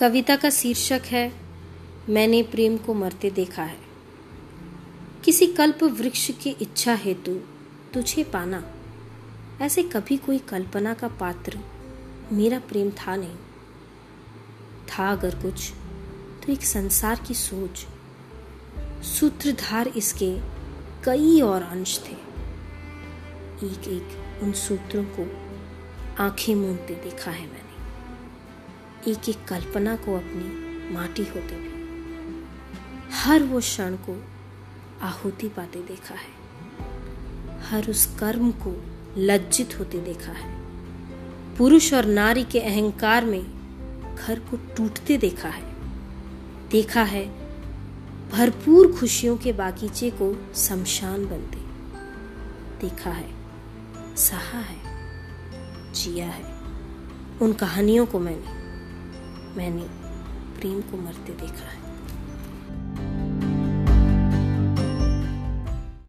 कविता का शीर्षक है, मैंने प्रेम को मरते देखा है। किसी कल्प वृक्ष की इच्छा हेतु तुझे पाना। ऐसे कभी कोई कल्पना का पात्र मेरा प्रेम था नहीं। था अगर कुछ तो एक संसार की सोच। सूत्रधार इसके कई और अंश थे। एक एक उन सूत्रों को आँखें मूंदते देखा है मैंने। एक एक कल्पना को अपनी माटी होते भी हर वो क्षण को आहुति पाते देखा है। हर उस कर्म को लज्जित होते देखा है। पुरुष और नारी के अहंकार में घर को टूटते देखा है। देखा है, भरपूर खुशियों के बागीचे को शमशान बनते। देखा है, सहा है, जिया है। उन कहानियों को मैंने मैंने प्रेम को मरते देखा है।